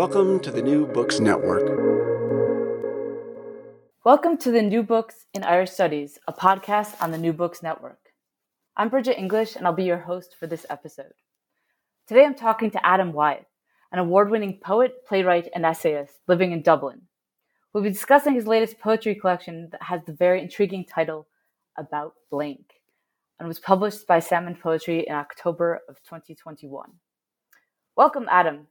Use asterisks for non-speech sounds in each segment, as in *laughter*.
Welcome to the New Books Network. Welcome to the New Books in Irish Studies, a podcast on the New Books Network. I'm Bridget English, and I'll be your host for this episode. Today I'm talking to Adam Wyeth, an award winning poet, playwright, and essayist living in Dublin. We'll be discussing his latest poetry collection that has the very intriguing title About Blank and was published by Salmon Poetry in October of 2021. Welcome, Adam.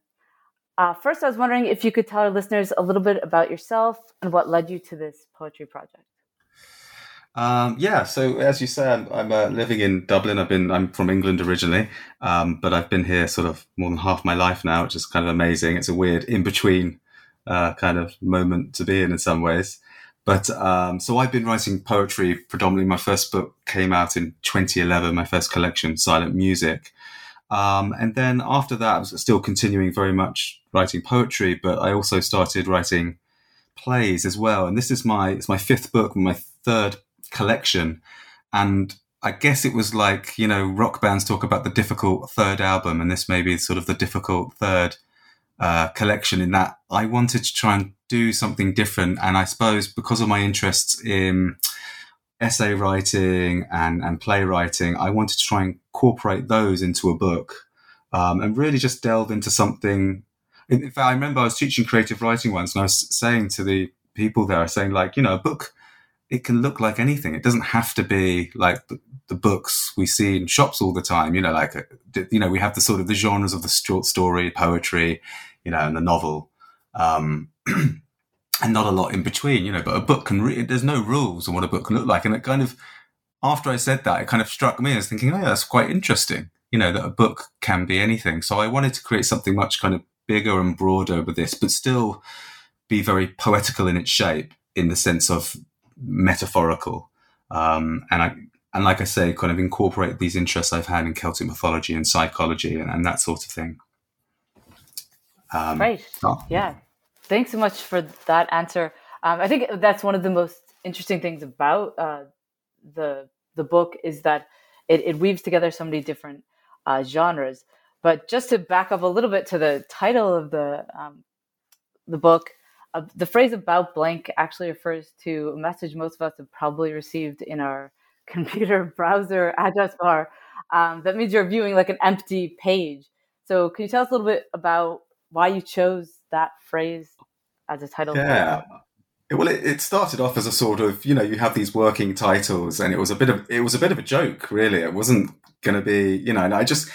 Uh, first, I was wondering if you could tell our listeners a little bit about yourself and what led you to this poetry project. Um, yeah, so as you say, I'm, I'm uh, living in Dublin. I've been I'm from England originally, um, but I've been here sort of more than half my life now, which is kind of amazing. It's a weird in between uh, kind of moment to be in in some ways. But um, so I've been writing poetry predominantly. My first book came out in 2011, my first collection, Silent Music. Um, and then after that, I was still continuing very much writing poetry, but I also started writing plays as well. And this is my it's my fifth book, my third collection, and I guess it was like you know rock bands talk about the difficult third album, and this may be sort of the difficult third uh, collection. In that I wanted to try and do something different, and I suppose because of my interests in essay writing and, and playwriting, I wanted to try and incorporate those into a book um, and really just delve into something. In fact, I remember I was teaching creative writing once and I was saying to the people there, saying like, you know, a book, it can look like anything. It doesn't have to be like the, the books we see in shops all the time. You know, like, uh, you know, we have the sort of the genres of the short story, poetry, you know, and the novel. Um, *clears throat* and not a lot in between, you know. But a book can re- there's no rules on what a book can look like, and it kind of after I said that, it kind of struck me as thinking, oh, yeah, that's quite interesting, you know, that a book can be anything. So I wanted to create something much kind of bigger and broader with this, but still be very poetical in its shape, in the sense of metaphorical, um, and I. And like I say, kind of incorporate these interests I've had in Celtic mythology and psychology and, and that sort of thing. Um, right. Oh. Yeah thanks so much for that answer. Um, I think that's one of the most interesting things about uh, the the book is that it, it weaves together so many different uh, genres. But just to back up a little bit to the title of the um, the book, uh, the phrase "about blank" actually refers to a message most of us have probably received in our *laughs* computer browser address bar. Um, that means you're viewing like an empty page. So, can you tell us a little bit about why you chose that phrase as a title? Yeah. Well, it, it, started off as a sort of, you know, you have these working titles, and it was a bit of it was a bit of a joke, really. It wasn't going to be, you know, and I just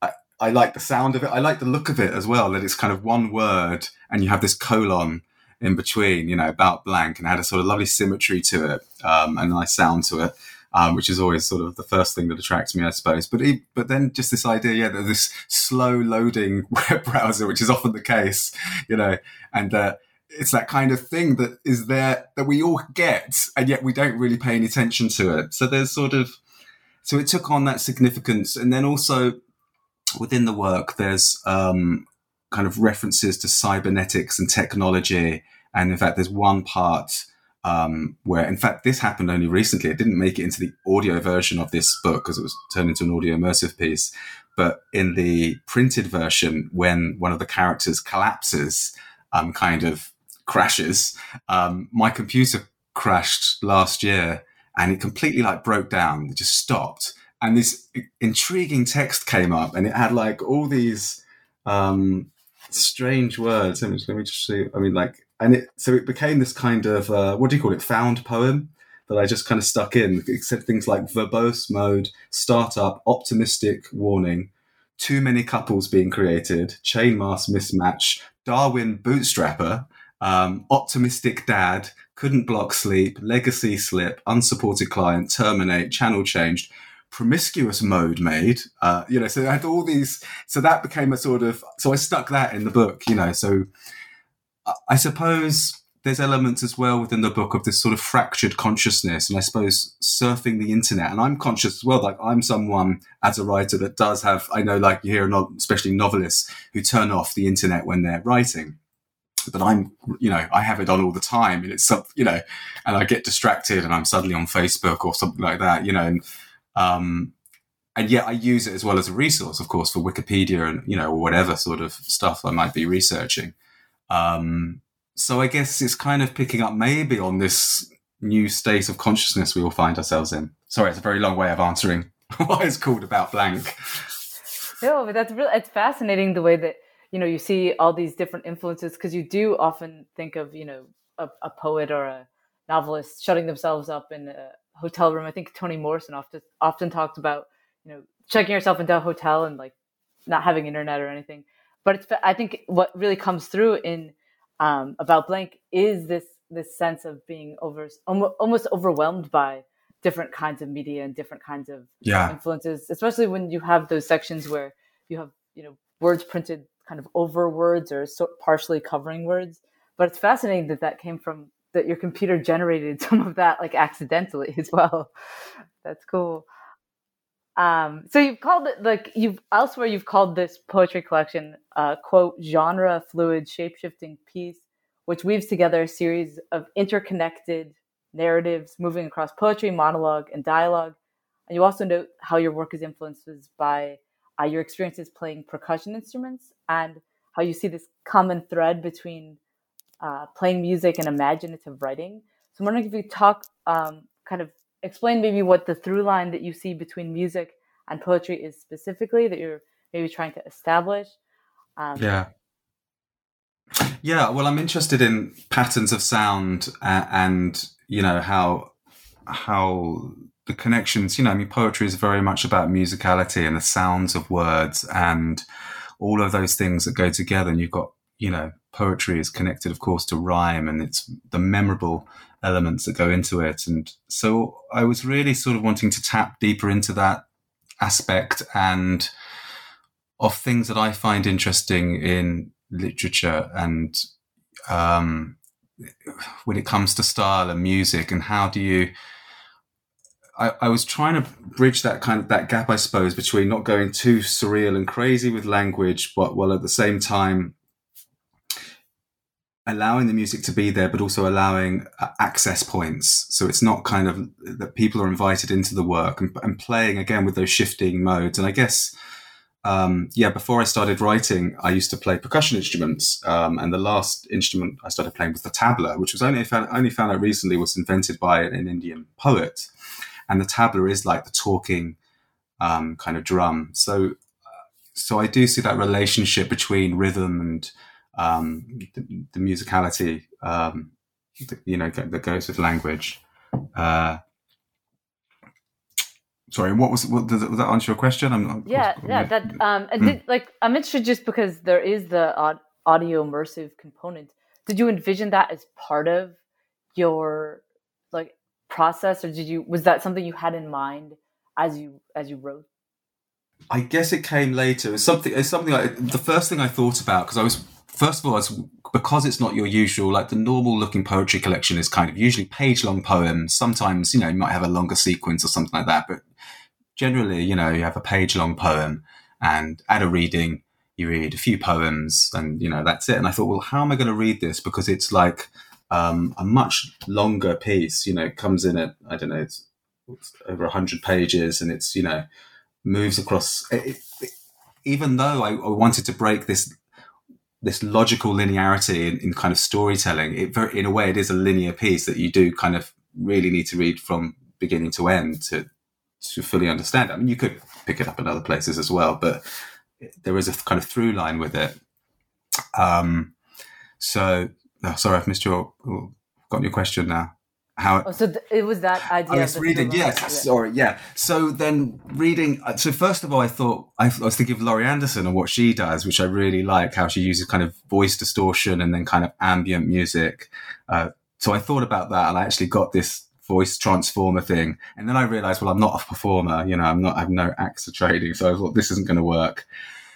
I, I like the sound of it. I like the look of it as well. That it's kind of one word, and you have this colon in between, you know, about blank, and had a sort of lovely symmetry to it, um, and a nice sound to it. Um, which is always sort of the first thing that attracts me, I suppose. But but then just this idea, yeah, that this slow loading *laughs* web browser, which is often the case, you know, and uh, it's that kind of thing that is there that we all get, and yet we don't really pay any attention to it. So there's sort of so it took on that significance, and then also within the work, there's um, kind of references to cybernetics and technology. And in fact, there's one part um, where, in fact, this happened only recently. It didn't make it into the audio version of this book because it was turned into an audio immersive piece. But in the printed version, when one of the characters collapses, um, kind of crashes, um, my computer crashed last year and it completely like broke down. It just stopped. And this intriguing text came up and it had like all these um, strange words. Let me, let me just see. I mean, like and it so it became this kind of uh, what do you call it found poem that I just kind of stuck in. Said things like verbose mode, startup, optimistic warning, too many couples being created, chain mass mismatch, Darwin bootstrapper, um, optimistic dad, couldn't block sleep, legacy slip, unsupported client, terminate, channel changed, promiscuous mode made. Uh, you know, so I had all these. So that became a sort of. So I stuck that in the book. You know, so I suppose there's elements as well within the book of this sort of fractured consciousness and i suppose surfing the internet and i'm conscious as well like i'm someone as a writer that does have i know like you hear especially novelists who turn off the internet when they're writing but i'm you know i have it on all the time and it's some you know and i get distracted and i'm suddenly on facebook or something like that you know and um and yet I use it as well as a resource, of course, for Wikipedia and you know whatever sort of stuff I might be researching. Um, so I guess it's kind of picking up maybe on this new state of consciousness we all find ourselves in. Sorry, it's a very long way of answering *laughs* why it's called about blank. No, but that's really it's fascinating the way that you know you see all these different influences because you do often think of you know a, a, poet or a novelist shutting themselves up in a hotel room. I think Toni Morrison often often talked about you know checking yourself into a hotel and like not having internet or anything but it's I think what really comes through in um, about blank is this this sense of being over almost overwhelmed by different kinds of media and different kinds of yeah. influences, especially when you have those sections where you have you know words printed kind of over words or so partially covering words. But it's fascinating that that came from that your computer generated *laughs* some of that like accidentally as well. That's cool. Um, so you've called it like you've elsewhere you've called this poetry collection uh, quote genre fluid shapeshifting piece, which weaves together a series of interconnected narratives moving across poetry, monologue, and dialogue. And you also note how your work is influenced by uh, your experiences playing percussion instruments and how you see this common thread between uh, playing music and imaginative writing. So I'm wondering if you talk um, kind of explain maybe what the through line that you see between music and poetry is specifically that you're maybe trying to establish. Um, yeah. Yeah, well, I'm interested in patterns of sound and, and you know how how the connections. You know, I mean, poetry is very much about musicality and the sounds of words and all of those things that go together. And you've got, you know, poetry is connected, of course, to rhyme, and it's the memorable elements that go into it. And so I was really sort of wanting to tap deeper into that aspect and of things that I find interesting in literature and um, when it comes to style and music and how do you I, I, was trying to bridge that kind of that gap, I suppose, between not going too surreal and crazy with language, but while at the same time allowing the music to be there, but also allowing uh, access points. So it's not kind of that people are invited into the work and, and playing again with those shifting modes. And I guess, um, yeah, before I started writing, I used to play percussion instruments. Um, and the last instrument I started playing was the tabla, which was only found, only found out recently was invented by an Indian poet. And the tabla is like the talking um, kind of drum. So, uh, so I do see that relationship between rhythm and um, the, the, musicality, um, you know, that goes with language. Uh, sorry, what was what does, that answer your question? I'm, yeah, yeah. That um, and did, like I'm interested just because there is the audio immersive component. Did you envision that as part of your like process, or did you was that something you had in mind as you as you wrote? I guess it came later. It's something. It's something like the first thing I thought about because I was first of all, it's because it's not your usual, like the normal looking poetry collection is kind of usually page long poems. Sometimes, you know, you might have a longer sequence or something like that, but generally, you know, you have a page long poem and at a reading, you read a few poems, and you know that's it. And I thought, well, how am I going to read this? Because it's like um, a much longer piece. You know, it comes in at I don't know, it's, it's over hundred pages, and it's you know moves across. It, it, even though I, I, wanted to break this this logical linearity in, in kind of storytelling, it very, in a way it is a linear piece that you do kind of really need to read from beginning to end to to fully understand. I mean, you could pick it up in other places as well, but there is a kind of through line with it. Um, so, oh, sorry, I've missed your, got your question now. How? Oh, so th- it was that idea. I was reading. Yes, sorry. Yeah. So then reading. Uh, so first of all, I thought I, was thinking of Laurie Anderson and what she does, which I really like. How she uses kind of voice distortion and then kind of ambient music. Uh, so I thought about that, and I actually got this voice transformer thing. And then I realized, well, I'm not a performer, you know, I'm not, I have no actor training. So I thought this isn't going to work.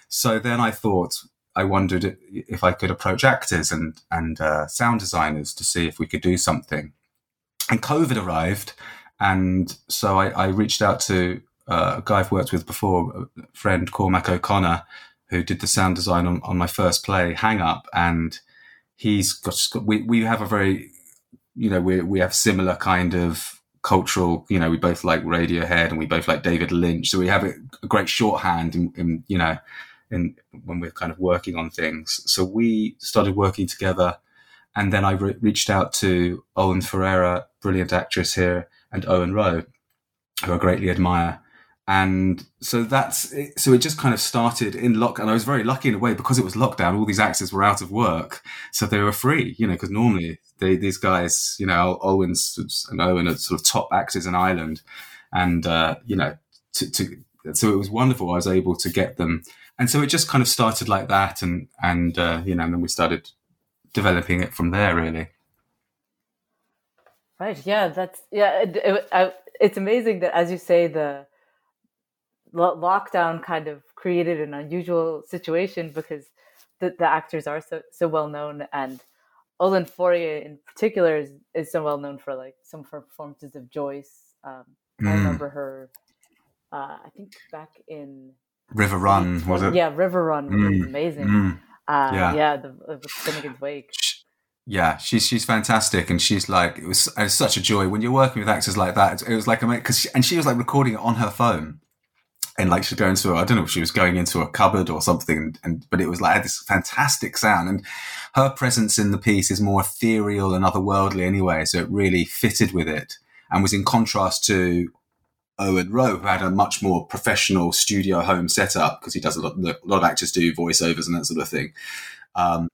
So then I thought, I wondered if I could approach actors and, and uh, sound designers to see if we could do something. And COVID arrived. And so I, I reached out to uh, a guy I've worked with before, a friend Cormac O'Connor, who did the sound design on, on my first play, Hang Up. And he's got, we, we have a very you know, we we have similar kind of cultural, you know, we both like Radiohead and we both like David Lynch. So we have a, a great shorthand in, in, you know, in when we're kind of working on things. So we started working together. And then I re- reached out to Olwen Fouéré, brilliant actress here, and Owen Roe, who I greatly admire. And so that's it. so it just kind of started in lock and i was very lucky in a way because it was lockdown all these actors were out of work so they were free you know because normally they, these guys you know Owen's and owen are sort of top actors in ireland. And uh, you know to, to, so it was wonderful. I was able to get them. And so it just kind of started like that and and uh, you know and then we started developing it from there really right yeah that's yeah it, it, I, it's amazing that as you say the lockdown kind of created an unusual situation because the, the actors are so so well known and Olwen Fouéré in particular is, is so well known for like some of her performances of Joyce. Um, mm. I remember her. Uh, I think back in riverrun was it? Yeah, riverrun mm. was amazing. Mm. Uh, yeah, yeah, the, the Finnegans Wake. Yeah, she's she's fantastic, and she's like it was, it was such a joy when you're working with actors like that. It was like because and she was like recording it on her phone and like she's going to I don't know if she was going into a cupboard or something and, and but it was like had this fantastic sound and her presence in the piece is more ethereal and otherworldly anyway so it really fitted with it and was in contrast to Owen Roe who had a much more professional studio home setup because he does a lot, a lot of actors do voiceovers and that sort of thing um,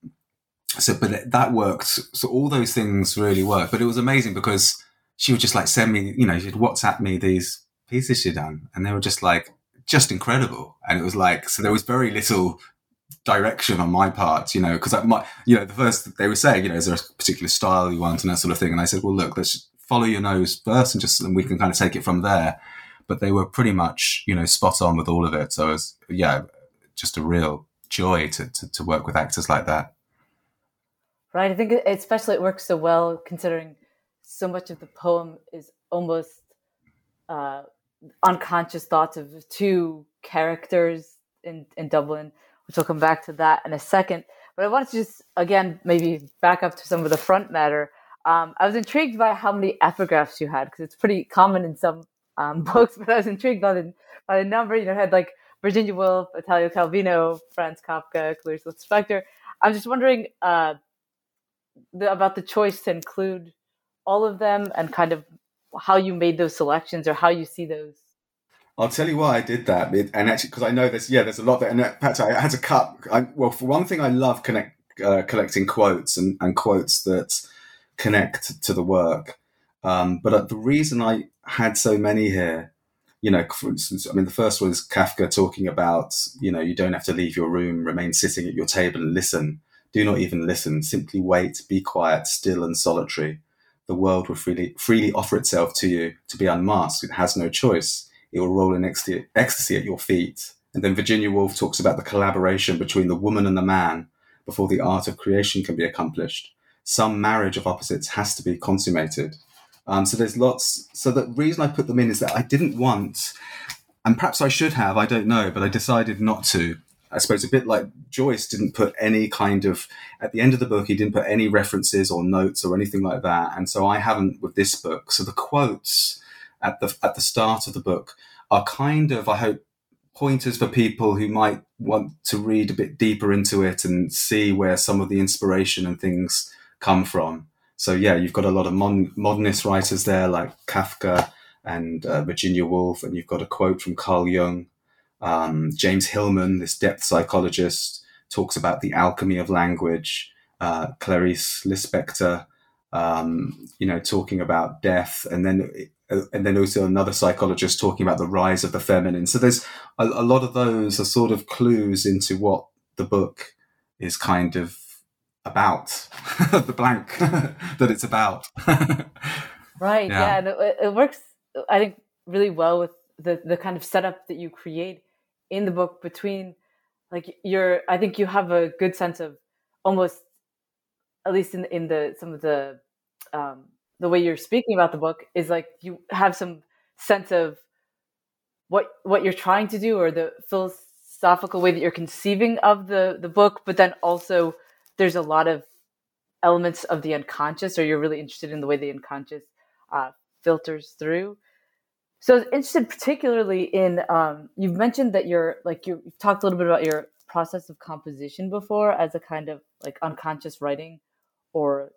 so but that worked so all those things really worked but it was amazing because she would just like send me you know she'd whatsapp me these pieces she'd done and they were just like just incredible. And it was like, so there was very little direction on my part, you know, because my, you know, the first they were saying, you know, is there a particular style you want and that sort of thing. And I said, well, look, let's follow your nose first and just, and we can kind of take it from there. But they were pretty much, you know, spot on with all of it. So it was, yeah, just a real joy to, to, to work with actors like that. Right. I think especially it works so well considering so much of the poem is almost uh, unconscious thoughts of two characters in, in Dublin, which I'll come back to that in a second. But I wanted to just, again, maybe back up to some of the front matter. Um, I was intrigued by how many epigraphs you had because it's pretty common in some um, *laughs* books, but I was intrigued by the, by the number. You know, had like Virginia Woolf, Italo Calvino, Franz Kafka, Clarice Lispector. I'm just wondering uh, the, about the choice to include all of them and kind of how you made those selections or how you see those I'll tell you why I did that, and actually, because I know there's yeah, there's a lot that, and fact, I had to cut. I, well, for one thing, I love connect, uh, collecting quotes and, and quotes that connect to the work. Um, but uh, the reason I had so many here, you know, for instance, I mean, the first was Kafka talking about, you know, you don't have to leave your room, remain sitting at your table and listen. Do not even listen. Simply wait, be quiet, still and solitary the world will freely, freely offer itself to you to be unmasked. It has no choice. It will roll in ecstasy at your feet. And then Virginia Woolf talks about the collaboration between the woman and the man before the art of creation can be accomplished. Some marriage of opposites has to be consummated. Um, so there's lots. So the reason I put them in is that I didn't want, and perhaps I should have, I don't know, but I decided not to. I suppose a bit like Joyce didn't put any kind of at the end of the book he didn't put any references or notes or anything like that, and so I haven't with this book. So the quotes at the at the start of the book are kind of I hope pointers for people who might want to read a bit deeper into it and see where some of the inspiration and things come from. So yeah, you've got a lot of mon- modernist writers there like Kafka and uh, Virginia Woolf, and you've got a quote from Carl Jung. Um, James Hillman, this depth psychologist, talks about the alchemy of language. Uh, Clarice Lispector, um, you know, talking about death, and then uh, and then also another psychologist talking about the rise of the feminine. So there's a, a lot of those are sort of clues into what the book is kind of about, *laughs* the blank *laughs* that it's about. *laughs* right. Yeah. yeah and it, it works I think really well with the the kind of setup that you create in the book between like you're I think you have a good sense of almost at least in in the some of the um, the way you're speaking about the book is like you have some sense of what what you're trying to do or the philosophical way that you're conceiving of the the book but then also there's a lot of elements of the unconscious or you're really interested in the way the unconscious uh, filters through. So I was interested particularly in um, you've mentioned that you're like you, have talked a little bit about your process of composition before as a kind of like unconscious writing or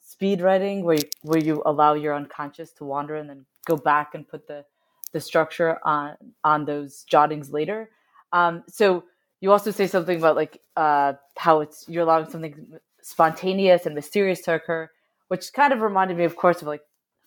speed writing where you, where you allow your unconscious to wander and then go back and put the the structure on on those jottings later. Um, so you also say something about like uh, how it's you're allowing something spontaneous and mysterious to occur, which kind of reminded me, of course, of like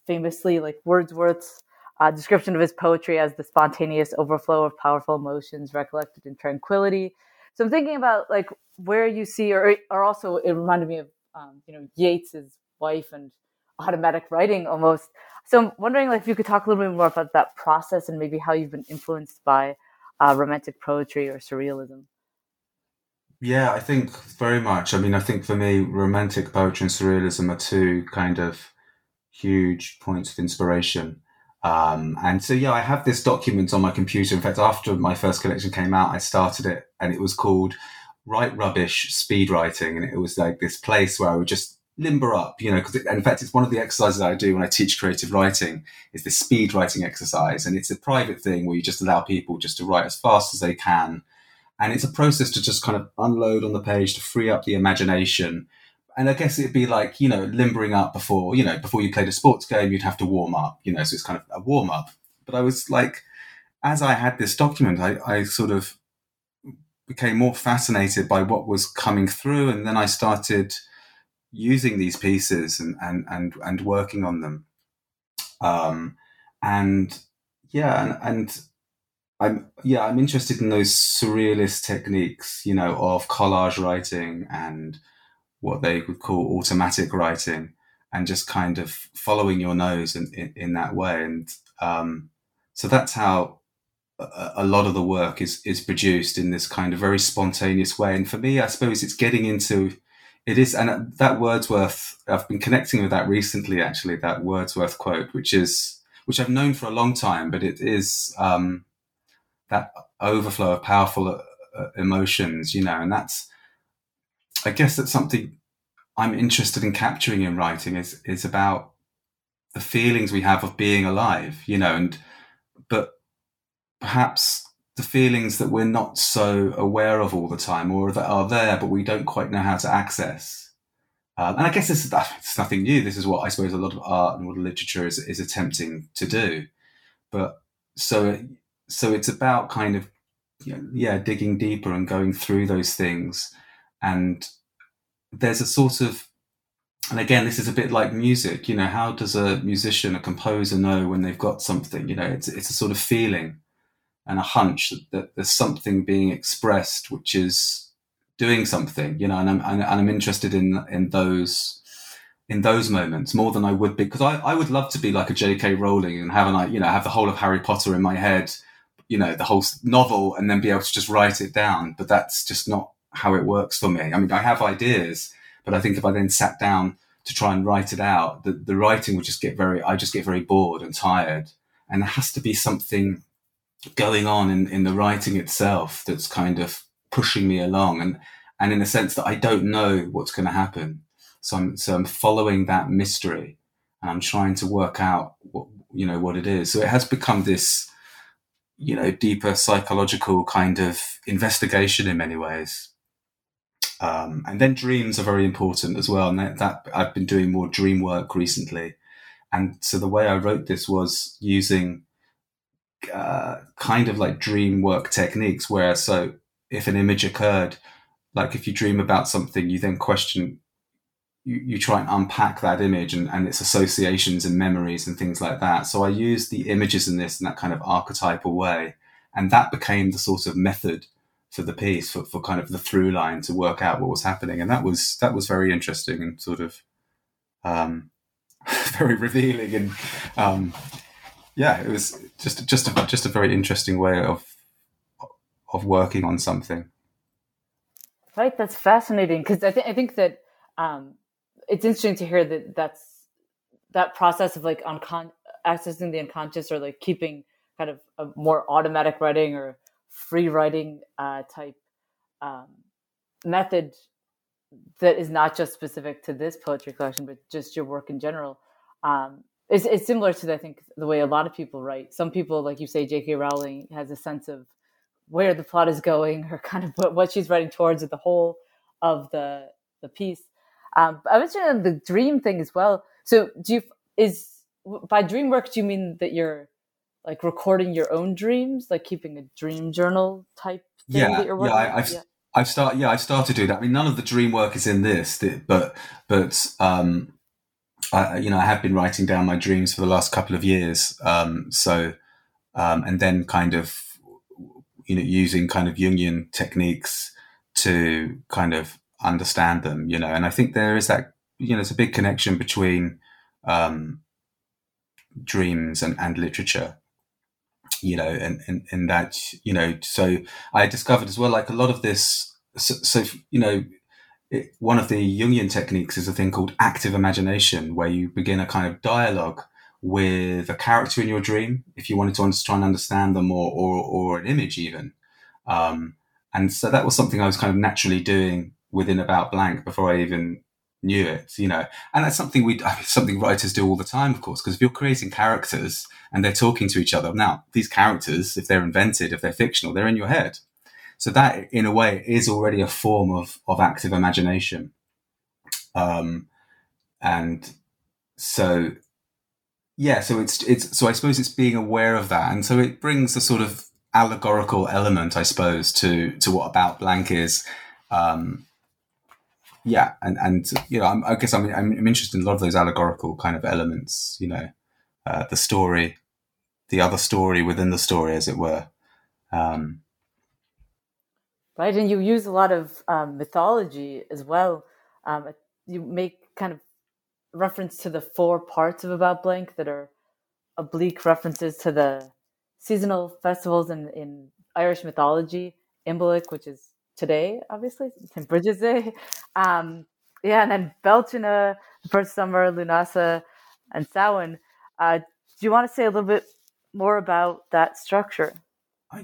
famously like Wordsworth's uh, description of his poetry as the spontaneous overflow of powerful emotions recollected in tranquility. So I'm thinking about like where you see, or, or also it reminded me of um, you know Yeats's wife and automatic writing almost. So I'm wondering like if you could talk a little bit more about that process and maybe how you've been influenced by uh, romantic poetry or surrealism. Yeah, I think very much. I mean, I think for me, romantic poetry and surrealism are two kind of huge points of inspiration. Um, and so, yeah, I have this document on my computer. In fact, after my first collection came out, I started it and it was called Write Rubbish Speed Writing. And it was like this place where I would just limber up, you know, because in fact, it's one of the exercises I do when I teach creative writing is this speed writing exercise. And it's a private thing where you just allow people just to write as fast as they can. And it's a process to just kind of unload on the page to free up the imagination and I guess it'd be like you know limbering up before you know before you played a sports game, you'd have to warm up. You know, so it's kind of a warm up. But I was like, as I had this document, I, I sort of became more fascinated by what was coming through, and then I started using these pieces and and and, and working on them. Um, and yeah, and, and I'm yeah, I'm interested in those surrealist techniques, you know, of collage writing and what they would call automatic writing and just kind of following your nose in, in, in that way. And um, so that's how a, a, lot of the work is, is produced in this kind of very spontaneous way. And for me, I suppose it's getting into it is, and that Wordsworth, I've been connecting with that recently, actually, that Wordsworth quote, which is, which I've known for a long time, but it is um, that overflow of powerful uh, emotions, you know, and that's, I guess that's something I'm interested in capturing in writing is is about the feelings we have of being alive, you know, and but perhaps the feelings that we're not so aware of all the time or that are there but we don't quite know how to access. Um, and I guess this is *laughs* it's nothing new. This is what I suppose a lot of art and what literature is is attempting to do. But so so it's about kind of you know, yeah digging deeper and going through those things and there's a sort of and again this is a bit like music you know how does a musician a composer know when they've got something you know it's, it's a sort of feeling and a hunch that, that there's something being expressed which is doing something you know and i'm, and I'm interested in in those in those moments more than i would be because I, I would love to be like a jk rowling and have an you know have the whole of harry potter in my head you know the whole novel and then be able to just write it down but that's just not how it works for me. I mean, I have ideas, but I think if I then sat down to try and write it out, the, the writing would just get very, I just get very bored and tired. And there has to be something going on in, in the writing itself that's kind of pushing me along and and in a sense that I don't know what's going to happen. So I'm so I'm following that mystery and I'm trying to work out what you know what it is. So it has become this you know deeper psychological kind of investigation in many ways. Um, and then dreams are very important as well. And that, that I've been doing more dream work recently. And so the way I wrote this was using uh, kind of like dream work techniques where so if an image occurred, like if you dream about something, you then question, you, you try and unpack that image and, and its associations and memories and things like that. So I used the images in this in that kind of archetypal way. And that became the sort of method for the piece for, for kind of the through line to work out what was happening. And that was, that was very interesting and sort of, um, *laughs* very revealing and, um, yeah, it was just, just a, just a very interesting way of, of working on something. Right, that's fascinating because I, I think that um, it's interesting to hear that that's that process of like uncon- accessing the unconscious or like keeping kind of a more automatic writing or free writing uh, type um, method that is not just specific to this poetry collection, but just your work in general. Um, it's, it's similar to, I think, the way a lot of people write. Some people, like you say, J.K. Rowling has a sense of where the plot is going or kind of what, what she's writing towards at the whole of the the piece. Um, I was on the dream thing as well. So do you is by dream work do you mean that you're like recording your own dreams, like keeping a dream journal type thing yeah, that you're working? Yeah, I, have yeah. I've started. Yeah, I've started doing that. I mean, none of the dream work is in this, but but um, I, you know, I have been writing down my dreams for the last couple of years. Um, so um, and then kind of you know, using kind of Jungian techniques to kind of understand them, you know, and I think there is that, you know, it's a big connection between um, dreams and, and literature, you know, and, and, and that, you know, so I discovered as well, like a lot of this, so, so you know, it, one of the Jungian techniques is a thing called active imagination, where you begin a kind of dialogue with a character in your dream if you wanted to try and understand them or, or, or an image even. Um, and so that was something I was kind of naturally doing within about blank before I even knew it, you know. And that's something we, *laughs* something writers do all the time, of course, because if you're creating characters and they're talking to each other, now these characters, if they're invented, if they're fictional, they're in your head. So that, in a way, is already a form of of active imagination. Um, and so yeah, so it's it's so I suppose it's being aware of that, and so it brings a sort of allegorical element, I suppose, to to what about blank is. Um, yeah, and and you know, I'm, i guess I'm, I'm interested in a lot of those allegorical kind of elements. You know, uh, the story, the other story within the story, as it were. Um, right, and you use a lot of um, mythology as well. Um, you make kind of reference to the four parts of About Blank that are oblique references to the seasonal festivals in, in Irish mythology, Imbolc, which is today, obviously, St. Bridget's Day. *laughs* Um, yeah, and then the first summer, Lunasa, and Samhain. Uh, do you want to say a little bit more about that structure?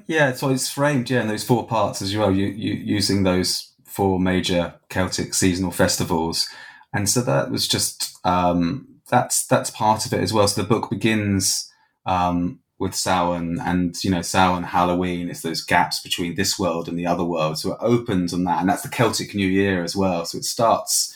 Yeah, so it's framed, yeah, in those four parts as well, you, you using those four major Celtic seasonal festivals and so that was just um, that's that's part of it as well. So the book begins um, with Samhain, and you know Samhain, Halloween. It's those gaps between this world and the other world. So it opens on that, and that's the Celtic New Year as well. So it starts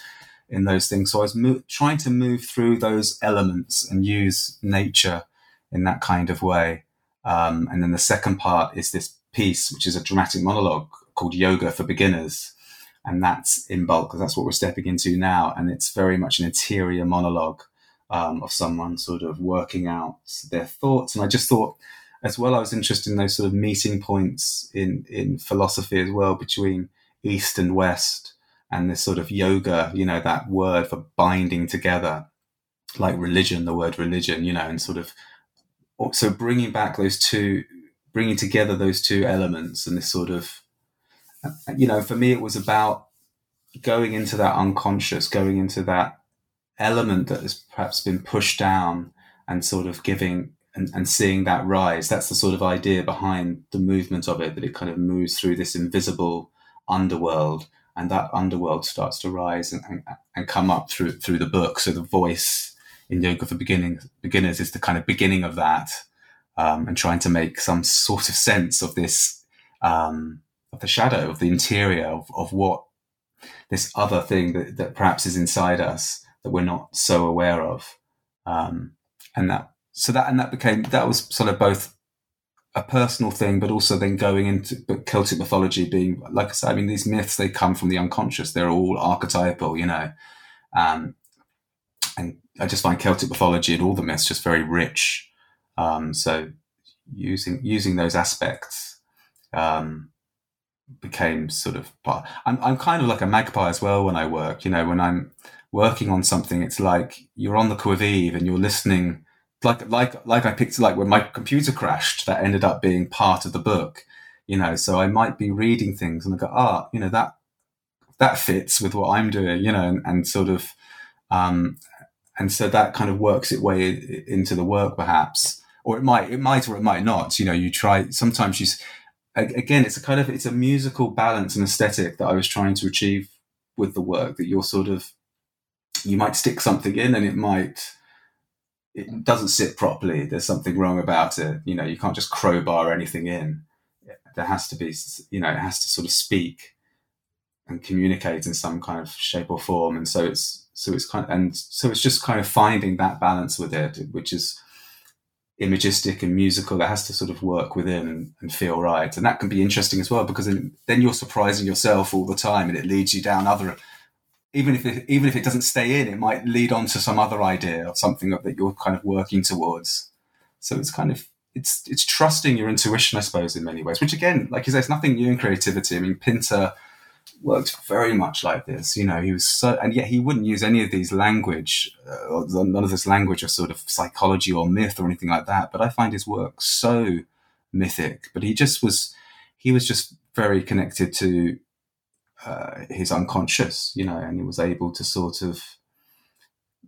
in those things. So I was mo- trying to move through those elements and use nature in that kind of way. Um, and then the second part is this piece, which is a dramatic monologue called Yoga for Beginners. And that's Imbolc because that's what we're stepping into now. And it's very much an interior monologue um, of someone sort of working out their thoughts. And i just thought as well i was interested in those sort of meeting points in in philosophy as well between east and west and this sort of yoga you know that word for binding together like religion the word religion you know and sort of so bringing back those two bringing together those two elements and this sort of uh, you know, for me, it was about going into that unconscious, going into that element that has perhaps been pushed down and sort of giving and, and seeing that rise. That's the sort of idea behind the movement of it, that it kind of moves through this invisible underworld, and that underworld starts to rise and, and, and come up through through the book. So the voice in Yoga for Beginners is the kind of beginning of that, um, and trying to make some sort of sense of this, um, of the shadow, of the interior, of, of what this other thing that, that perhaps is inside us that we're not so aware of. Um, and that, so that, and that became, that was sort of both a personal thing, but also then going into but Celtic mythology being, like I said, I mean, these myths, they come from the unconscious. They're all archetypal, you know. Um, and I just find Celtic mythology and all the myths just very rich. Um, so using using those aspects um, became sort of part. I'm I'm kind of like a magpie as well when I work. You know, when I'm working on something, it's like you're on the qui and you're listening. Like like like I picked like when my computer crashed, that ended up being part of the book. You know, so I might be reading things and I go, ah, you know that that fits with what I'm doing. You know, and, and sort of. Um, and so that kind of works its way into the work perhaps or it might it might or it might not. You know you try sometimes you again it's a kind of it's a musical balance and aesthetic that i was trying to achieve with the work that you're sort of you might stick something in and it might it doesn't sit properly there's something wrong about it you know you can't just crowbar anything in. There has to be you know it has to sort of speak and communicate in some kind of shape or form. And so it's so it's kind of, and so it's just kind of finding that balance with it which is imagistic and musical. That has to sort of work within and, and feel right. And that can be interesting as well because then, then you're surprising yourself all the time and it leads you down other even if it, even if it doesn't stay in it might lead on to some other idea or something that you're kind of working towards. So it's kind of it's it's trusting your intuition i suppose in many ways which again like you say it's nothing new in creativity. I mean pinter worked very much like this. You know, he was so, and yet he wouldn't use any of these language, uh, none of this language of sort of psychology or myth or anything like that. But I find his work so mythic. But he just was, he was just very connected to uh, his unconscious, you know, and he was able to sort of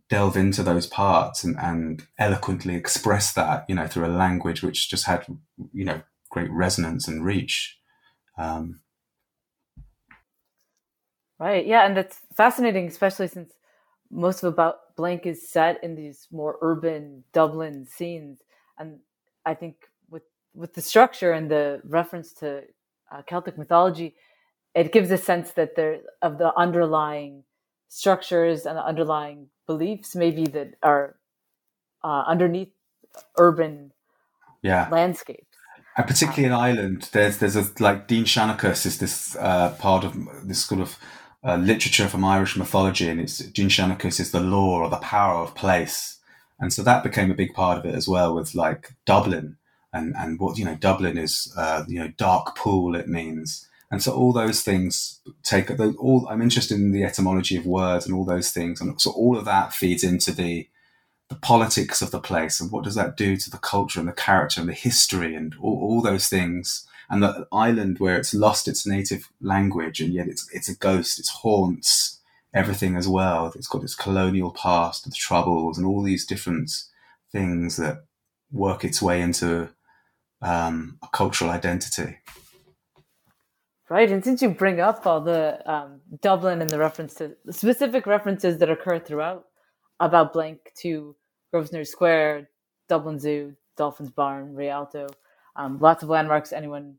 delve into those parts and, and eloquently express that, you know, through a language which just had, you know, great resonance and reach. Um, Right. Yeah, and that's fascinating, especially since most of about blank is set in these more urban Dublin scenes, and I think with with the structure and the reference to uh, Celtic mythology, it gives a sense that there of the underlying structures and the underlying beliefs maybe that are uh, underneath urban yeah. landscapes. And particularly in Ireland, there's there's a like Dinnseanchas is this uh, part of this sort of uh, literature from Irish mythology, and it's Seanchas is the law or the power of place, and so that became a big part of it as well with like Dublin and and what you know Dublin is uh, you know dark pool it means, and so all those things take all. I'm interested in the etymology of words and all those things, and so all of that feeds into the the politics of the place and what does that do to the culture and the character and the history and all, all those things and the island where it's lost its native language and yet it's it's a ghost it haunts everything as well. It's got its colonial past the troubles and all these different things that work its way into um, a cultural identity. Right and since you bring up all the um, dublin and the references the specific references that occur throughout about blank to grosvenor square dublin zoo dolphins barn rialto um, lots of landmarks anyone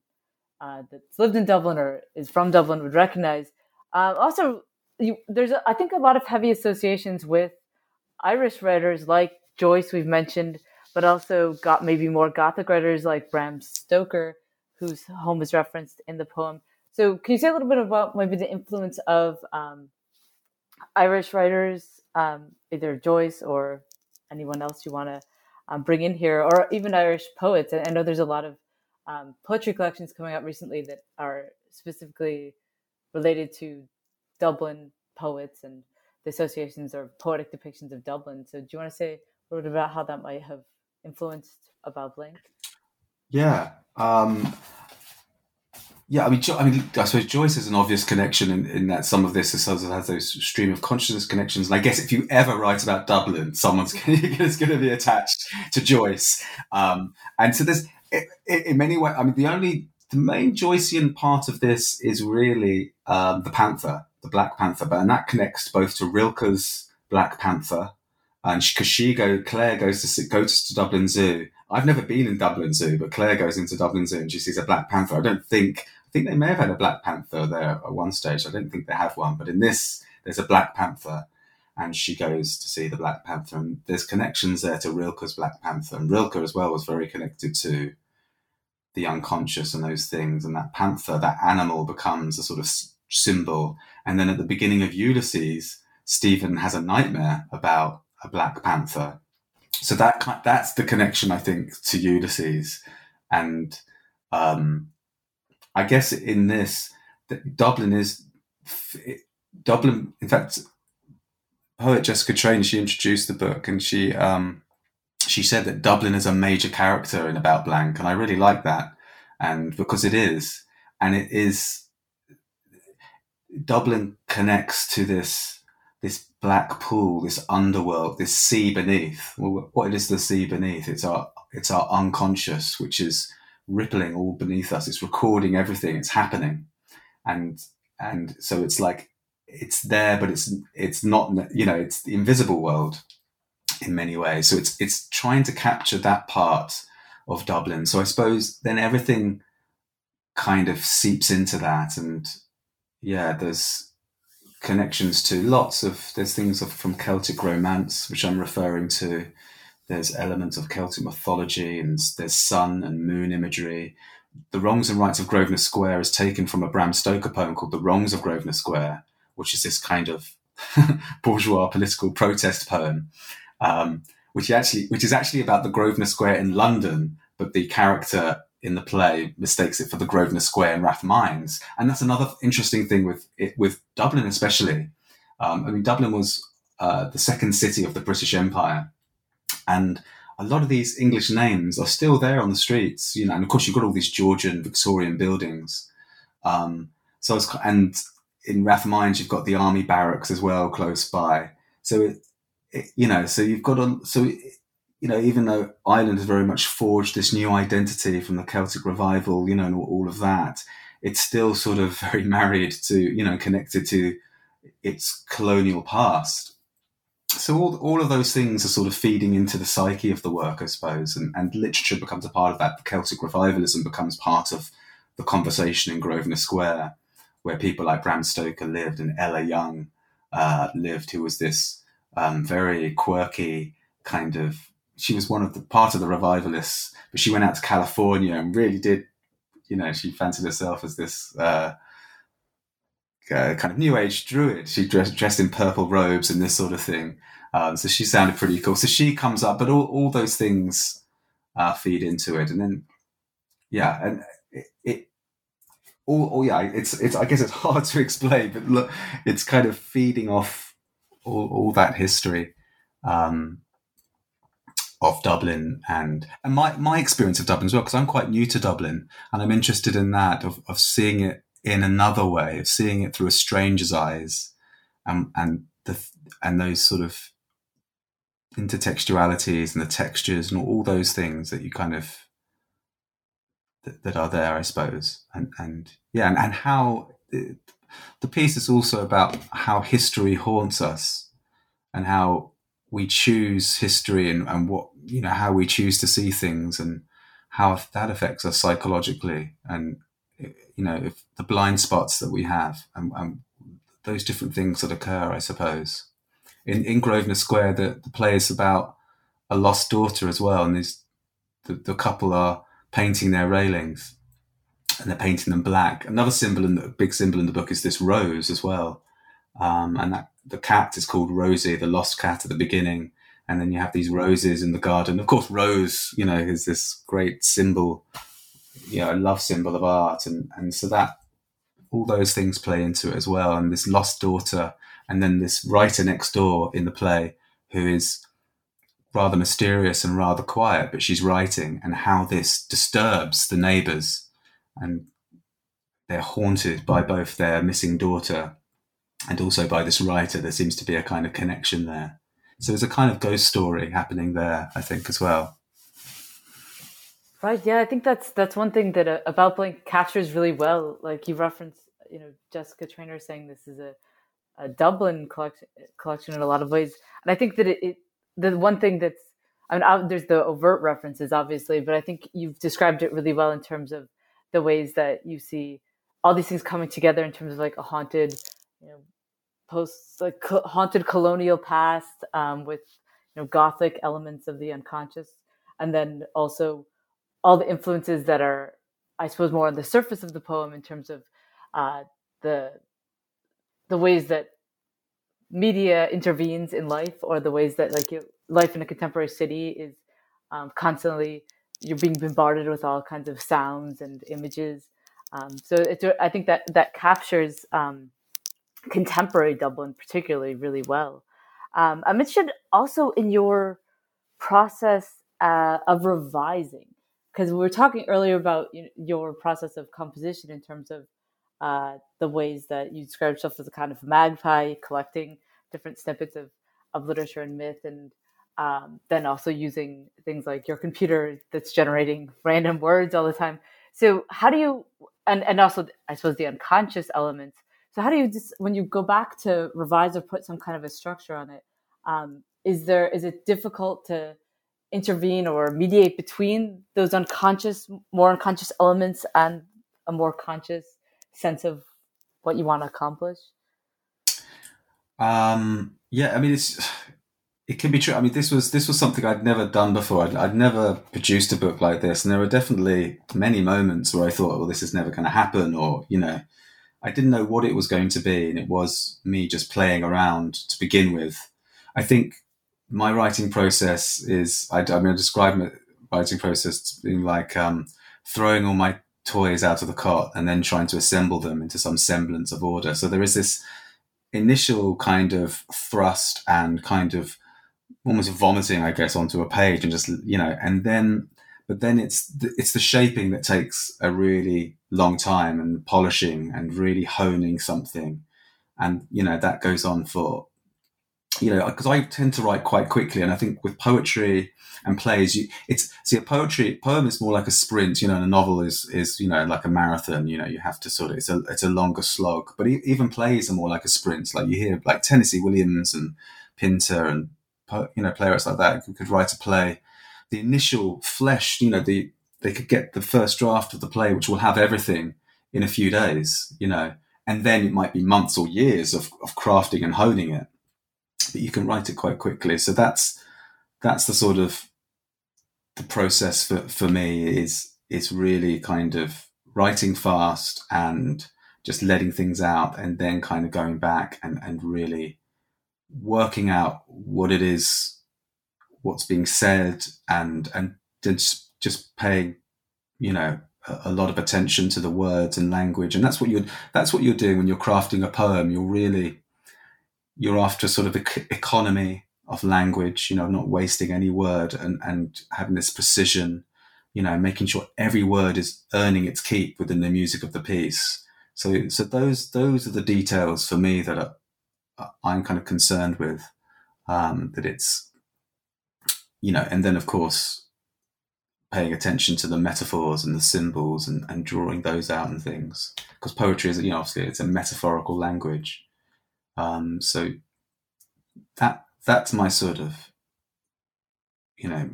uh, that's lived in Dublin or is from Dublin would recognize. Uh, also, you, there's a, I think a lot of heavy associations with Irish writers like Joyce we've mentioned, but also got maybe more Gothic writers like Bram Stoker, whose home is referenced in the poem. So, can you say a little bit about maybe the influence of um, Irish writers, um, either Joyce or anyone else you want to um, bring in here, or even Irish poets? I know there's a lot of um, poetry collections coming out recently that are specifically related to Dublin poets and the associations or poetic depictions of Dublin. So, do you want to say a little bit about how that might have influenced about Blank? Yeah. Um, yeah, I mean, I mean, I suppose Joyce is an obvious connection in, in that some of this has those stream of consciousness connections. And I guess if you ever write about Dublin, someone's *laughs* going to be attached to Joyce. Um, and so there's in, in many ways, I mean, the only the main Joycean part of this is really um, the Panther, the Black Panther, but and that connects both to Rilke's Black Panther, and because she, she go, Claire goes to goes to Dublin Zoo. I've never been in Dublin Zoo, but Claire goes into Dublin Zoo and she sees a Black Panther. I don't think I think they may have had a Black Panther there at one stage. I don't think they have one, but in this there's a Black Panther, and she goes to see the Black Panther, and there's connections there to Rilke's Black Panther, and Rilke as well was very connected to the unconscious and those things, and that panther, that animal, becomes a sort of symbol. And then at the beginning of Ulysses, Stephen has a nightmare about a Black Panther. So that that's the connection, I think, to Ulysses, and um, I guess in this, Dublin is Dublin. In fact, poet Jessica Traynor she introduced the book and she um, she said that Dublin is a major character in About Blank, and I really like that, and because it is, and it is. Dublin connects to this this black pool, this underworld, this sea beneath. Well, what is the sea beneath? It's our it's our unconscious, which is rippling all beneath us. It's recording everything. It's happening, and and so it's like it's there, but it's it's not. You know, it's the invisible world in many ways. So it's it's trying to capture that part of Dublin. So I suppose then everything kind of seeps into that, and yeah, there's connections to lots of there's things of, from Celtic romance, which I'm referring to. There's elements of Celtic mythology, and there's sun and moon imagery. The Wrongs and Rights of Grosvenor Square is taken from a Bram Stoker poem called The Wrongs of Grosvenor Square, which is this kind of *laughs* bourgeois political protest poem, um, which actually which is actually about the Grosvenor Square in London, but the character in the play mistakes it for the Grosvenor Square in Rathmines, and that's another interesting thing with it, with Dublin especially. Um, I mean, Dublin was uh, the second city of the British Empire, and a lot of these English names are still there on the streets. You know, and of course you've got all these Georgian Victorian buildings. Um, so and in Rathmines, you've got the army barracks as well close by. So it, it you know, so you've got a so it, you know, even though Ireland has very much forged this new identity from the Celtic revival, you know, and all of that, it's still sort of *laughs* very married to, you know, connected to its colonial past. So all, all of those things are sort of feeding into the psyche of the work, I suppose, and, and literature becomes a part of that. The Celtic revivalism becomes part of the conversation in Grosvenor Square where people like Bram Stoker lived and Ella Young uh, lived, who was this um, very quirky kind of. She was one of the part of the revivalists, but she went out to California and really did, you know, she fancied herself as this uh, uh, kind of new age druid. She dressed dressed in purple robes and this sort of thing. Um, so she sounded pretty cool. So she comes up, but all, all those things uh, feed into it, and then yeah, and it, it all, all yeah, it's it's I guess it's *laughs* hard to explain, but look, it's kind of feeding off all, all that history um, of Dublin and and my my experience of Dublin as well, because I'm quite new to Dublin and I'm interested in that of of seeing it in another way, of seeing it through a stranger's eyes, and and the and those sort of intertextualities and the textures and all those things that you kind of that, that are there, I suppose, and and yeah, and, and how it, the piece is also about how history haunts us and how we choose history and, and what you know how we choose to see things and how that affects us psychologically and you know if the blind spots that we have and, and those different things that occur i suppose in, in grosvenor square the, the play is about a lost daughter as well and these the, the couple are painting their railings and they're painting them black. Another symbol in the big symbol in the book is this rose as well. Um, and that the cat is called Rosie, the lost cat at the beginning. And then you have these roses in the garden. Of course, rose, you know, is this great symbol, you know, love symbol of art. And, and so that all those things play into it as well. And this lost daughter, and then this writer next door in the play who is rather mysterious and rather quiet, but she's writing, and how this disturbs the neighbors. And they're haunted by both their missing daughter and also by this writer. There seems to be a kind of connection there. So there's a kind of ghost story happening there, I think, as well. Right. Yeah, I think that's that's one thing that uh, About Blank captures really well. Like you referenced, you know, Jessica Traynor saying this is a, a Dublin collection collection in a lot of ways, and I think that it, it the one thing that's I mean, there's the overt references, obviously, but I think you've described it really well in terms of the ways that you see all these things coming together in terms of like a haunted, you know, post like haunted colonial past um, with you know gothic elements of the unconscious, and then also all the influences that are, I suppose, more on the surface of the poem in terms of uh, the the ways that media intervenes in life, or the ways that like life in a contemporary city is um, constantly you're being bombarded with all kinds of sounds and images. Um, so I think that that captures um, contemporary Dublin particularly really well. Um, I'm interested also in your process uh, of revising because we were talking earlier about your process of composition in terms of uh, the ways that you describe yourself as a kind of magpie collecting different snippets of, of literature and myth and um, then also using things like your computer that's generating random words all the time. So how do you and and also I suppose the unconscious elements. So how do you just when you go back to revise or put some kind of a structure on it? Um, is there is it difficult to intervene or mediate between those unconscious, more unconscious elements and a more conscious sense of what you want to accomplish? Um, yeah, I mean it's it can be true. I mean, this was this was something I'd never done before. I'd, I'd never produced a book like this, and there were definitely many moments where I thought, "Well, this is never going to happen," or you know, I didn't know what it was going to be, and it was me just playing around to begin with. I think my writing process is I, I mean, I describe my writing process being like um, throwing all my toys out of the cot and then trying to assemble them into some semblance of order. So there is this initial kind of thrust and kind of almost vomiting, I guess, onto a page and just you know, and then but then it's the, it's the shaping that takes a really long time and polishing and really honing something, and you know that goes on for you know because I tend to write quite quickly, and I think with poetry and plays, you, it's see a poetry poem is more like a sprint, you know, and a novel is is you know like a marathon. You know, you have to sort of it's a it's a longer slog, but even plays are more like a sprint. Like you hear like Tennessee Williams and Pinter and you know playwrights like that who could write a play. The initial flesh, you know, the they could get the first draft of the play, which will have everything in a few days, you know, and then it might be months or years of, of crafting and honing it. But you can write it quite quickly. So that's that's the sort of the process for, for me is is really kind of writing fast and just letting things out and then kind of going back and, and really working out what it is, what's being said, and and just just paying, you know, a, a lot of attention to the words and language, and that's what you're that's what you're doing when you're crafting a poem. You're really you're after sort of economy of language, you know, not wasting any word and and having this precision, you know, making sure every word is earning its keep within the music of the piece. So so those those are the details for me that are I'm kind of concerned with um, that it's you know, and then of course paying attention to the metaphors and the symbols and, and drawing those out and things because poetry is you know obviously it's a metaphorical language um, so that that's my sort of you know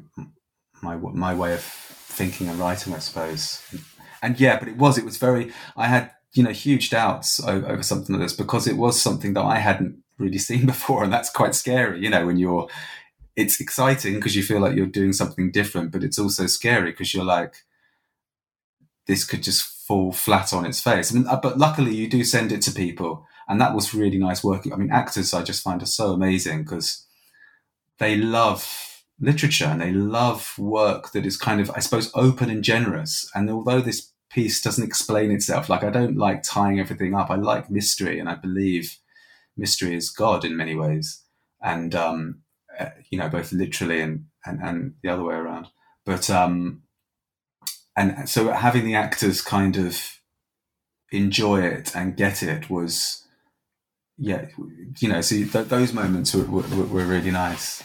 my my way of thinking and writing i suppose and yeah but it was it was very i had you know huge doubts over, over, something like this because it was something that I hadn't really *laughs* seen before, and that's quite scary. You know, when you're, it's exciting because you feel like you're doing something different, but it's also scary because you're like, this could just fall flat on its face. I mean, uh, but luckily you do send it to people, and that was really nice working. I mean, actors I just find are so amazing because they love literature and they love work that is kind of, I suppose, open and generous. And although this piece doesn't explain itself. Like I don't like tying everything up. I like mystery, and I believe mystery is God in many ways, and um, you know both literally and, and and the other way around. But um, and so having the actors kind of enjoy it and get it was yeah you know so th- those moments were, were, were really nice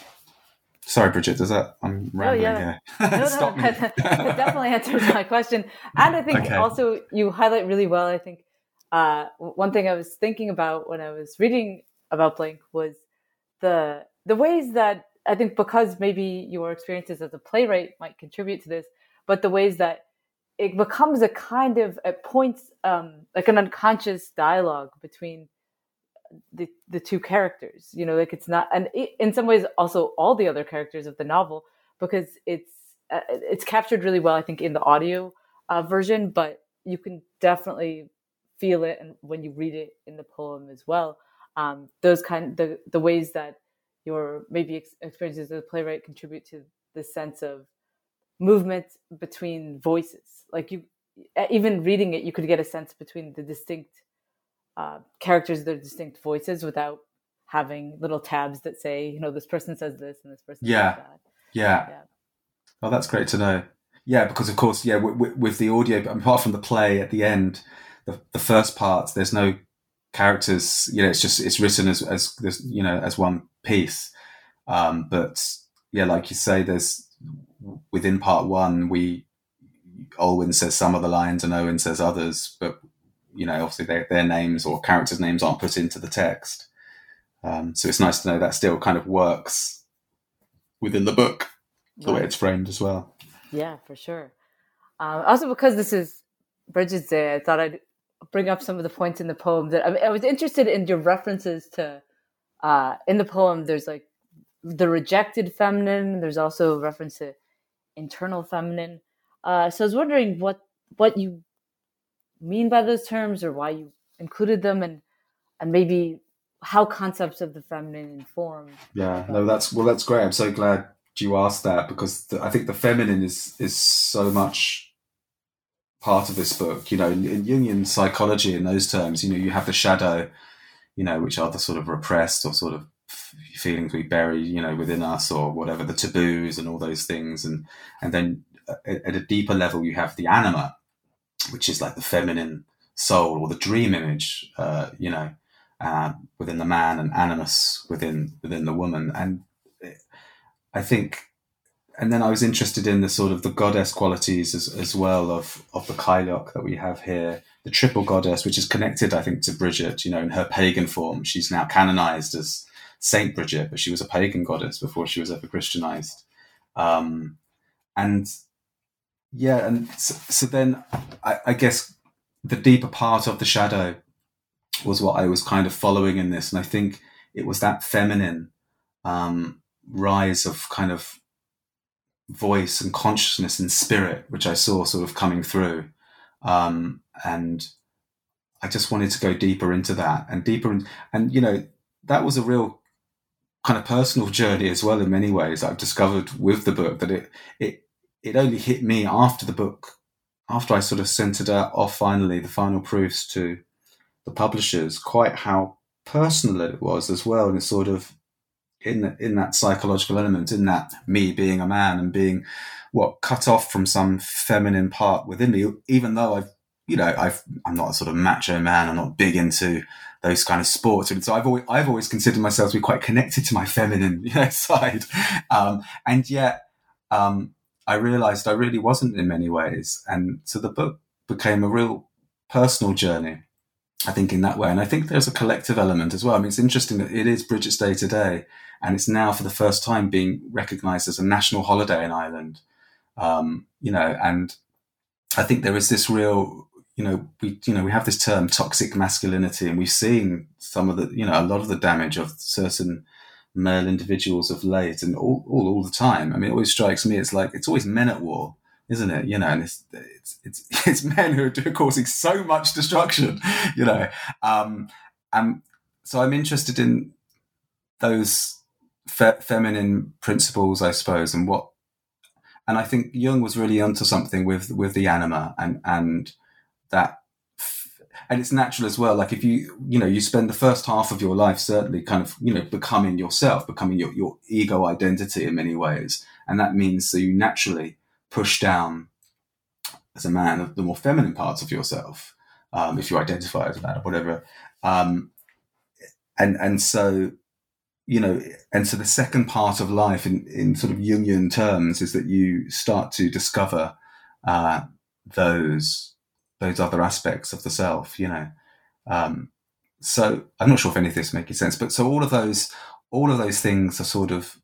Sorry, Bridget. Does that? I'm rambling oh, yeah. here. *laughs* no, no, *laughs* that, that definitely answers my question. And I think okay. also you highlight really well. I think uh, one thing I was thinking about when I was reading about Blank was the the ways that I think because maybe your experiences as a playwright might contribute to this, but the ways that it becomes a kind of at points um, like an unconscious dialogue between the the two characters. You know, like it's not, and it, in some ways also all the other characters of the novel because it's uh, it's captured really well. I think in the audio uh, version, but you can definitely feel it and when you read it in the poem as well. Um, those kind the the ways that your maybe ex- experiences as a playwright contribute to the sense of movement between voices. Like you, even reading it, you could get a sense between the distinct uh, characters, their distinct voices, without having little tabs that say, you know, this person says this and this person yeah. says that. Yeah. Yeah. Oh, that's great to know. Yeah, because of course, yeah, with, with the audio, apart from the play at the end, the, the first part, there's no characters. You know, it's just it's written as as this, you know as one piece. Um, but yeah, like you say, there's within part one, we Olwen says some of the lines and Owen says others, but you know, obviously they, their names or characters' names aren't put into the text. Um, so it's nice to know that still kind of works within the book, the right. way it's framed as well. Yeah, for sure. Um, also, because this is Bridget's Day, I thought I'd bring up some of the points in the poem that I, mean, I was interested in your references to. Uh, in the poem, there's like the rejected feminine. There's also a reference to internal feminine. Uh, so I was wondering what what you mean by those terms, or why you included them, and and maybe how concepts of the feminine inform. Yeah, no, that's well, that's great. I'm so glad you asked that because the, I think the feminine is is so much part of this book. You know, in, in Jungian psychology, in those terms, you know, you have the shadow, you know, which are the sort of repressed or sort of feelings we bury, you know, within us or whatever, the taboos and all those things. And, and then at a deeper level, you have the anima, which is like the feminine soul or the dream image, uh, you know, uh, within the man and animus within, within the woman. And I think, and then I was interested in the sort of the goddess qualities as, as well of, of the Cailleach that we have here, the triple goddess, which is connected, I think, to Bridget, you know, in her pagan form. She's now canonized as Saint Bridget, but she was a pagan goddess before she was ever Christianized. Um, and yeah, and so, so then I, I, guess the deeper part of the shadow was what I was kind of following in this, and I think it was that feminine um, rise of kind of voice and consciousness and spirit, which I saw sort of coming through, um, and I just wanted to go deeper into that and deeper, in, and you know that was a real kind of personal journey as well in many ways I've discovered with the book that it it it only hit me after the book after I sort of sent it off finally the final proofs to the publishers quite how personal it was as well and sort of in in that psychological element in that me being a man and being what cut off from some feminine part within me even though I've you know I've I'm not a sort of macho man I'm not big into those kind of sports. And so I've always, I've always considered myself to be quite connected to my feminine *laughs* you know, side. Um, and yet, um, I realized I really wasn't in many ways. And so the book became a real personal journey, I think, in that way. And I think there's a collective element as well. I mean, it's interesting that it is Bridget's Day today, and it's now for the first time being recognized as a national holiday in Ireland. Um, you know, and I think there is this real you know, we you know we have this term toxic masculinity, and we've seen some of the you know a lot of the damage of certain male individuals of late, and all all, all the time. I mean, it always strikes me it's like it's always men at war, isn't it? You know, and it's it's it's, *laughs* it's men who are causing so much destruction. You know, um, and so I'm interested in those fe- feminine principles, I suppose, and what. And I think Jung was really onto something with with the anima and and that and it's natural as well like if you you know you spend the first half of your life certainly kind of you know becoming yourself becoming your, your ego identity in many ways and that means that you naturally push down as a man the more feminine parts of yourself um, if you identify as that or whatever um, and and so you know, and so the second part of life in, in sort of Jungian terms is that you start to discover uh, those those other aspects of the self, you know. Um, so I'm not sure if any of this making sense, but so all of those all of those things are sort of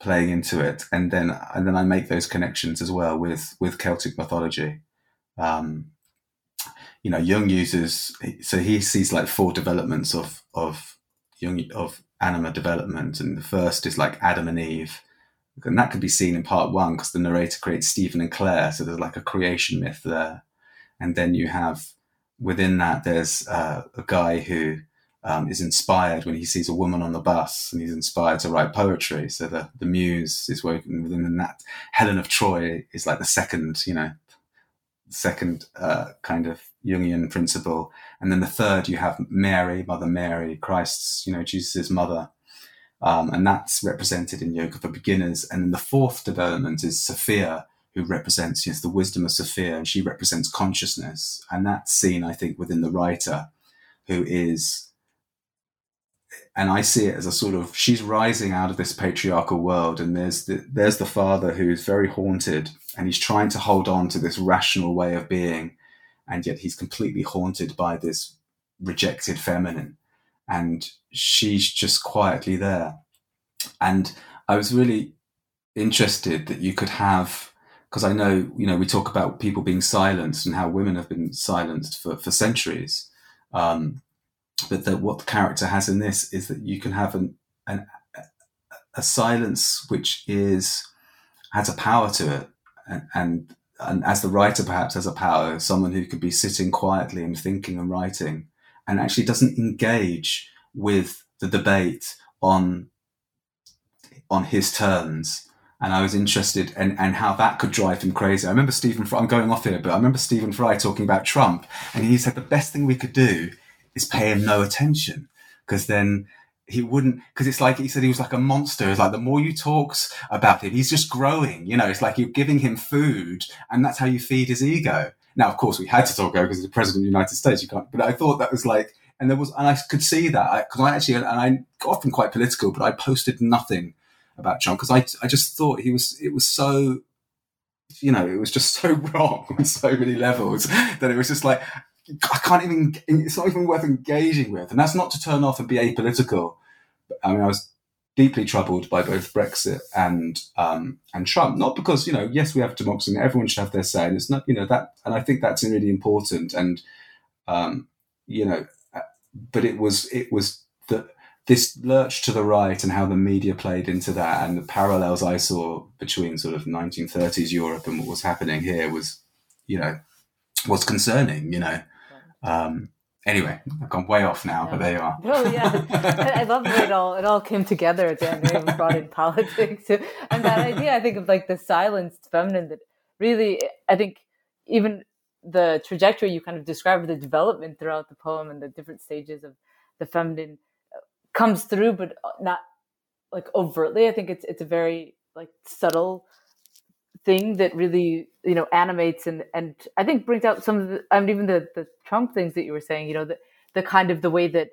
playing into it, and then and then I make those connections as well with with Celtic mythology. Um, you know, Jung uses so he sees like four developments of of Jung of anima development, and the first is like Adam and Eve, and that can be seen in part one because the narrator creates Stephen and Claire, so there's like a creation myth there, and then you have within that there's uh, a guy who um, is inspired when he sees a woman on the bus and he's inspired to write poetry. So the, the muse is working within that. Helen of Troy is like the second, you know, second uh, kind of Jungian principle. And then the third, you have Mary, Mother Mary, Christ's, you know, Jesus' mother. Um, and that's represented in Yoga for Beginners. And then the fourth development is Sophia, who represents yes, the wisdom of Sophia, and she represents consciousness. And that's seen, I think, within the writer, who is and I see it as a sort of she's rising out of this patriarchal world, and there's the there's the father who's very haunted, and he's trying to hold on to this rational way of being, and yet he's completely haunted by this rejected feminine, and she's just quietly there, and I was really interested that you could have because I know you know we talk about people being silenced and how women have been silenced for for centuries. Um, but that what the character has in this is that you can have an, an a silence which is has a power to it. And, and, and as the writer perhaps has a power someone who could be sitting quietly and thinking and writing and actually doesn't engage with the debate on on his terms and I was interested in and how that could drive him crazy. I remember Stephen Fry, I'm going off here, but I remember Stephen Fry talking about Trump, and he said the best thing we could do is pay him no attention because then he wouldn't because it's like he said he was like a monster it's like the more you talks about him he's just growing you know it's like you're giving him food and that's how you feed his ego now of course we had to talk about because he's the president of the united states you can't but i thought that was like and there was and i could see that because I, I, actually and i'm often quite political but i posted nothing about trump because I, I just thought he was it was so you know, it was just *laughs* so wrong on so many levels that it was just like, I can't even, it's not even worth engaging with. And that's not to turn off and be apolitical. I mean, I was deeply troubled by both Brexit and um, and Trump. Not because you know, yes, we have democracy, and everyone should have their say, and it's not you know that, and I think that's really important. And um, you know, uh, but it was it was the this lurch to the right and how the media played into that, and the parallels I saw between sort of 1930s Europe and what was happening here was, you know, was concerning. You know, um, anyway, I've gone way off now, yeah. but there you are. Oh yeah, *laughs* I love that it all it all came together at the end. We even brought in *laughs* politics *laughs* and that idea. I think of like the silenced feminine that really, I think even the trajectory you kind of describe the development throughout the poem and the different stages of the feminine uh, comes through, but not like overtly. I think it's it's a very like subtle thing that really you know animates and and I think brings out some of the I mean even the the Trump things that you were saying you know the the kind of the way that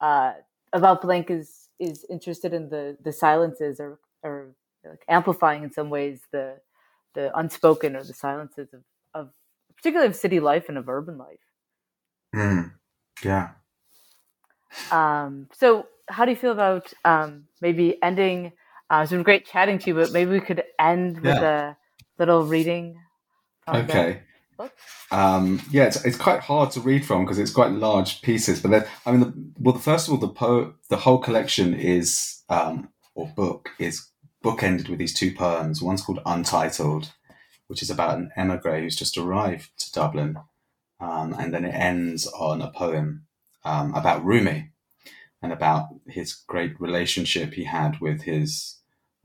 uh About Blank is is interested in the the silences or or like amplifying in some ways the the unspoken or the silences of of particularly of city life and of urban life. Mm, yeah. Um, so how do you feel about um, maybe ending? Uh, it's been great chatting to you, but maybe we could end yeah. with a little reading. okay. Um, yeah, it's, it's quite hard to read from because it's quite large pieces. But then, I mean, the, well, the, first of all, the po- the whole collection is um, or book is bookended with these two poems. One's called Untitled, which is about an emigre who's just arrived to Dublin, um, and then it ends on a poem um, about Rumi and about his great relationship he had with his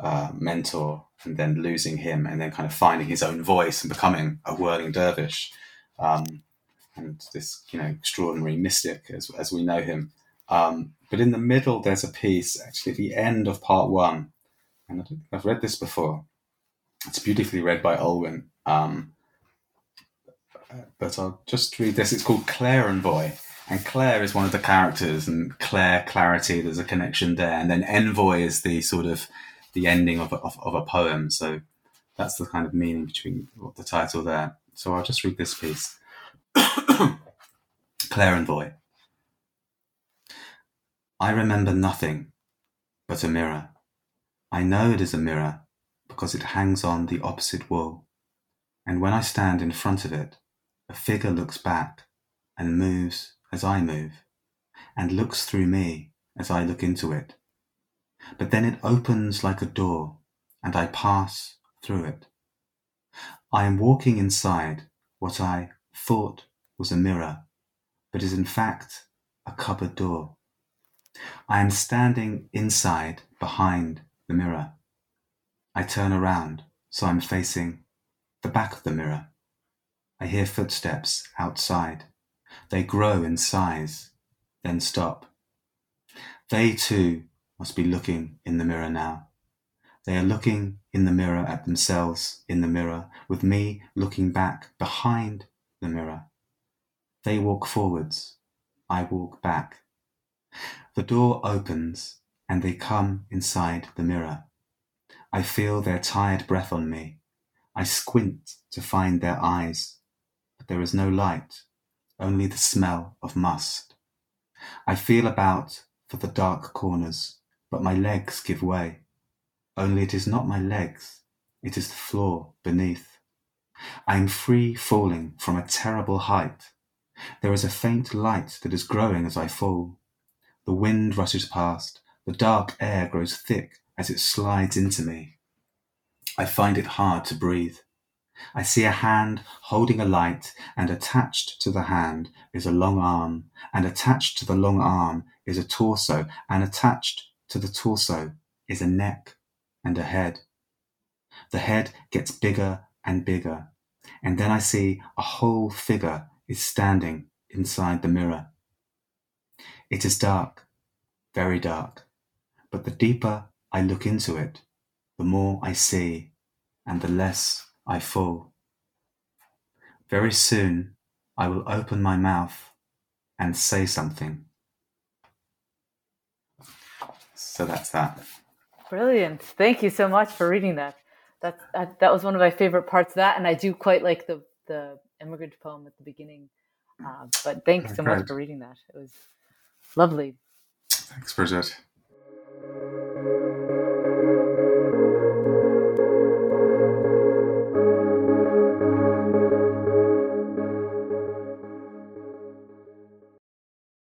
uh, mentor and then losing him and then kind of finding his own voice and becoming a whirling dervish. Um, and this you know extraordinary mystic as, as we know him. Um, but in the middle there's a piece actually the end of part one. And I have read this before. It's beautifully read by Olwen. Um, but I'll just read this. It's called claire Clarenvoy And Claire is one of the characters, and Claire Clarity. There's a connection there, and then Envoy is the sort of the ending of a, of, of a poem. So that's the kind of meaning between the title there. So I'll just read this piece. *coughs* Claire Envoy. I remember nothing but a mirror. I know it is a mirror because it hangs on the opposite wall. And when I stand in front of it, a figure looks back and moves as I move, and looks through me as I look into it. But then it opens like a door, and I pass through it. I am walking inside what I thought was a mirror, but is in fact a cupboard door. I am standing inside behind the mirror. I turn around, so I'm facing the back of the mirror. I hear footsteps outside. They grow in size, then stop. They too must be looking in the mirror now. They are looking in the mirror at themselves in the mirror, with me looking back behind the mirror. They walk forwards, I walk back. The door opens and they come inside the mirror. I feel their tired breath on me. I squint to find their eyes, but there is no light, only the smell of must. I feel about for the dark corners, but my legs give way. Only it is not my legs, it is the floor beneath. I am free falling from a terrible height. There is a faint light that is growing as I fall. The wind rushes past, the dark air grows thick as it slides into me. I find it hard to breathe. I see a hand holding a light, and attached to the hand is a long arm, and attached to the long arm is a torso, and attached to the torso is a neck and a head. The head gets bigger and bigger, and then I see a whole figure is standing inside the mirror. It is dark, very dark, but the deeper I look into it, the more I see, and the less I fall. Very soon I will open my mouth and say something. So that's that. Brilliant. Thank you so much for reading that. That, that, that was one of my favorite parts of that. And I do quite like the, the immigrant poem at the beginning. Uh, but thanks so much for reading that. It was lovely. Thanks, Bridget.